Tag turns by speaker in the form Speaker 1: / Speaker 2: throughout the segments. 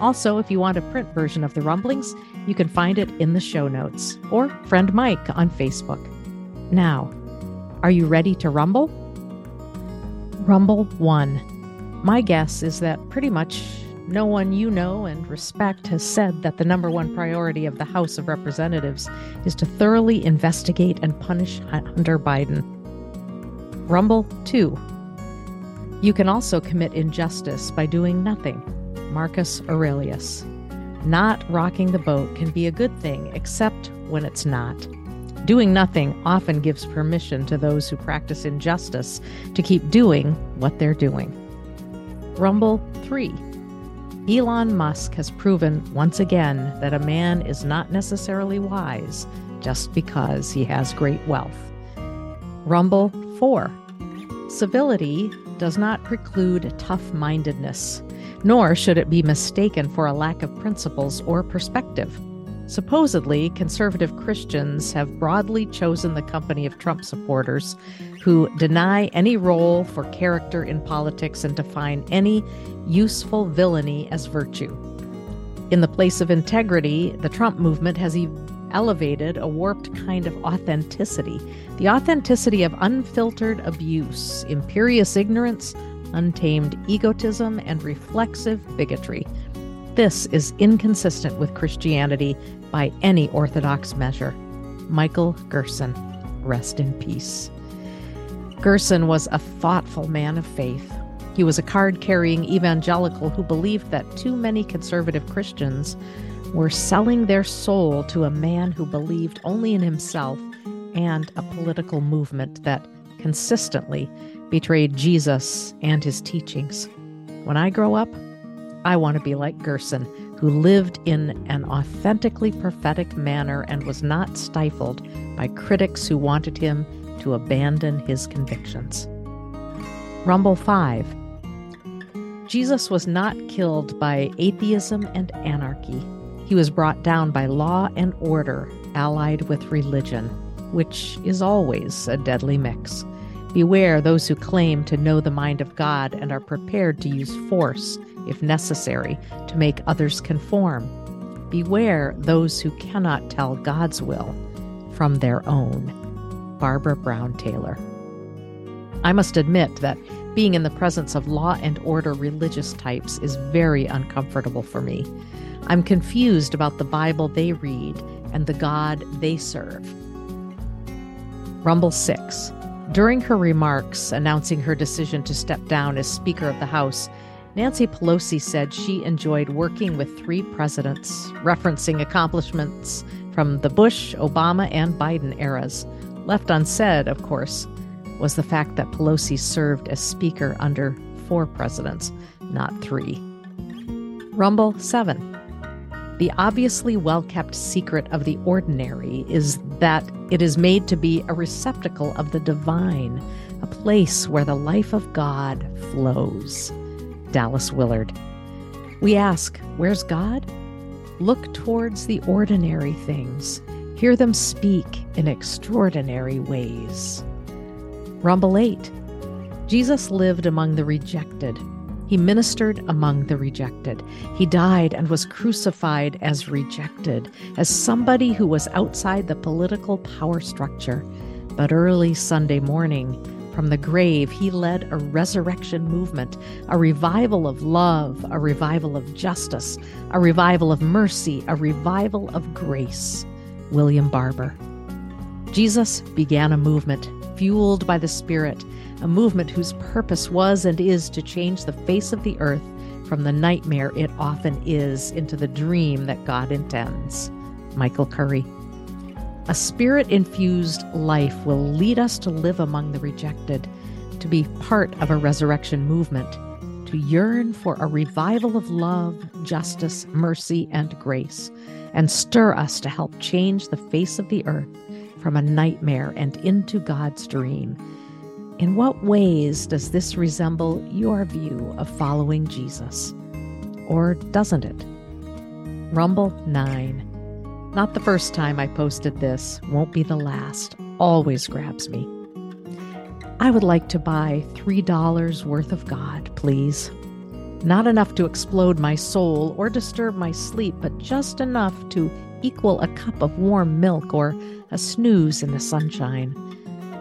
Speaker 1: Also, if you want a print version of the rumblings, you can find it in the show notes or friend Mike on Facebook. Now, are you ready to rumble? Rumble 1. My guess is that pretty much no one you know and respect has said that the number one priority of the House of Representatives is to thoroughly investigate and punish Hunter Biden. Rumble 2. You can also commit injustice by doing nothing Marcus Aurelius. Not rocking the boat can be a good thing, except when it's not. Doing nothing often gives permission to those who practice injustice to keep doing what they're doing. Rumble 3. Elon Musk has proven once again that a man is not necessarily wise just because he has great wealth. Rumble 4. Civility does not preclude tough mindedness nor should it be mistaken for a lack of principles or perspective. Supposedly, conservative Christians have broadly chosen the company of Trump supporters who deny any role for character in politics and define any useful villainy as virtue. In the place of integrity, the Trump movement has elevated a warped kind of authenticity the authenticity of unfiltered abuse, imperious ignorance, untamed egotism, and reflexive bigotry. This is inconsistent with Christianity by any orthodox measure. Michael Gerson, rest in peace. Gerson was a thoughtful man of faith. He was a card carrying evangelical who believed that too many conservative Christians were selling their soul to a man who believed only in himself and a political movement that consistently betrayed Jesus and his teachings. When I grow up, I want to be like Gerson, who lived in an authentically prophetic manner and was not stifled by critics who wanted him to abandon his convictions. Rumble 5 Jesus was not killed by atheism and anarchy. He was brought down by law and order, allied with religion, which is always a deadly mix. Beware those who claim to know the mind of God and are prepared to use force, if necessary, to make others conform. Beware those who cannot tell God's will from their own. Barbara Brown Taylor. I must admit that being in the presence of law and order religious types is very uncomfortable for me. I'm confused about the Bible they read and the God they serve. Rumble 6. During her remarks announcing her decision to step down as Speaker of the House, Nancy Pelosi said she enjoyed working with three presidents, referencing accomplishments from the Bush, Obama, and Biden eras. Left unsaid, of course, was the fact that Pelosi served as Speaker under four presidents, not three. Rumble 7. The obviously well kept secret of the ordinary is that it is made to be a receptacle of the divine, a place where the life of God flows. Dallas Willard. We ask, Where's God? Look towards the ordinary things, hear them speak in extraordinary ways. Rumble 8. Jesus lived among the rejected he ministered among the rejected. He died and was crucified as rejected, as somebody who was outside the political power structure. But early Sunday morning, from the grave, he led a resurrection movement, a revival of love, a revival of justice, a revival of mercy, a revival of grace. William Barber. Jesus began a movement fueled by the Spirit, a movement whose purpose was and is to change the face of the earth from the nightmare it often is into the dream that God intends. Michael Curry. A spirit infused life will lead us to live among the rejected, to be part of a resurrection movement, to yearn for a revival of love, justice, mercy, and grace, and stir us to help change the face of the earth from a nightmare and into God's dream. In what ways does this resemble your view of following Jesus? Or doesn't it? Rumble 9. Not the first time I posted this, won't be the last. Always grabs me. I would like to buy $3 worth of God, please. Not enough to explode my soul or disturb my sleep, but just enough to equal a cup of warm milk or a snooze in the sunshine.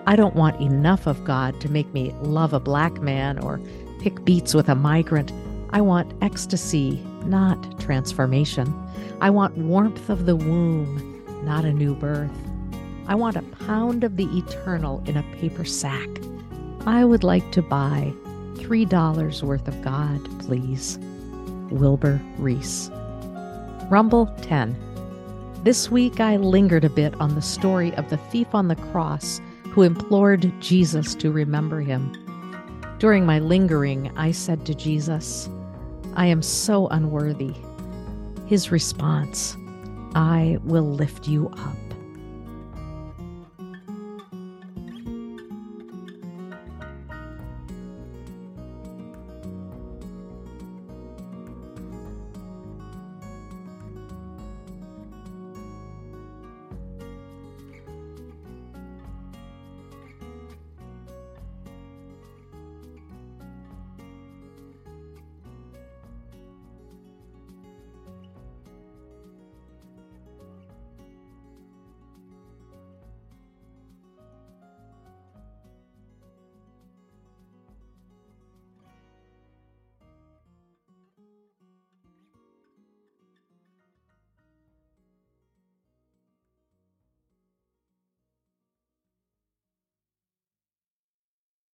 Speaker 1: I don't want enough of God to make me love a black man or pick beets with a migrant. I want ecstasy, not transformation. I want warmth of the womb, not a new birth. I want a pound of the eternal in a paper sack. I would like to buy $3 worth of God, please. Wilbur Rees. Rumble 10. This week I lingered a bit on the story of the thief on the cross who implored Jesus to remember him. During my lingering, I said to Jesus, I am so unworthy his response I will lift you up.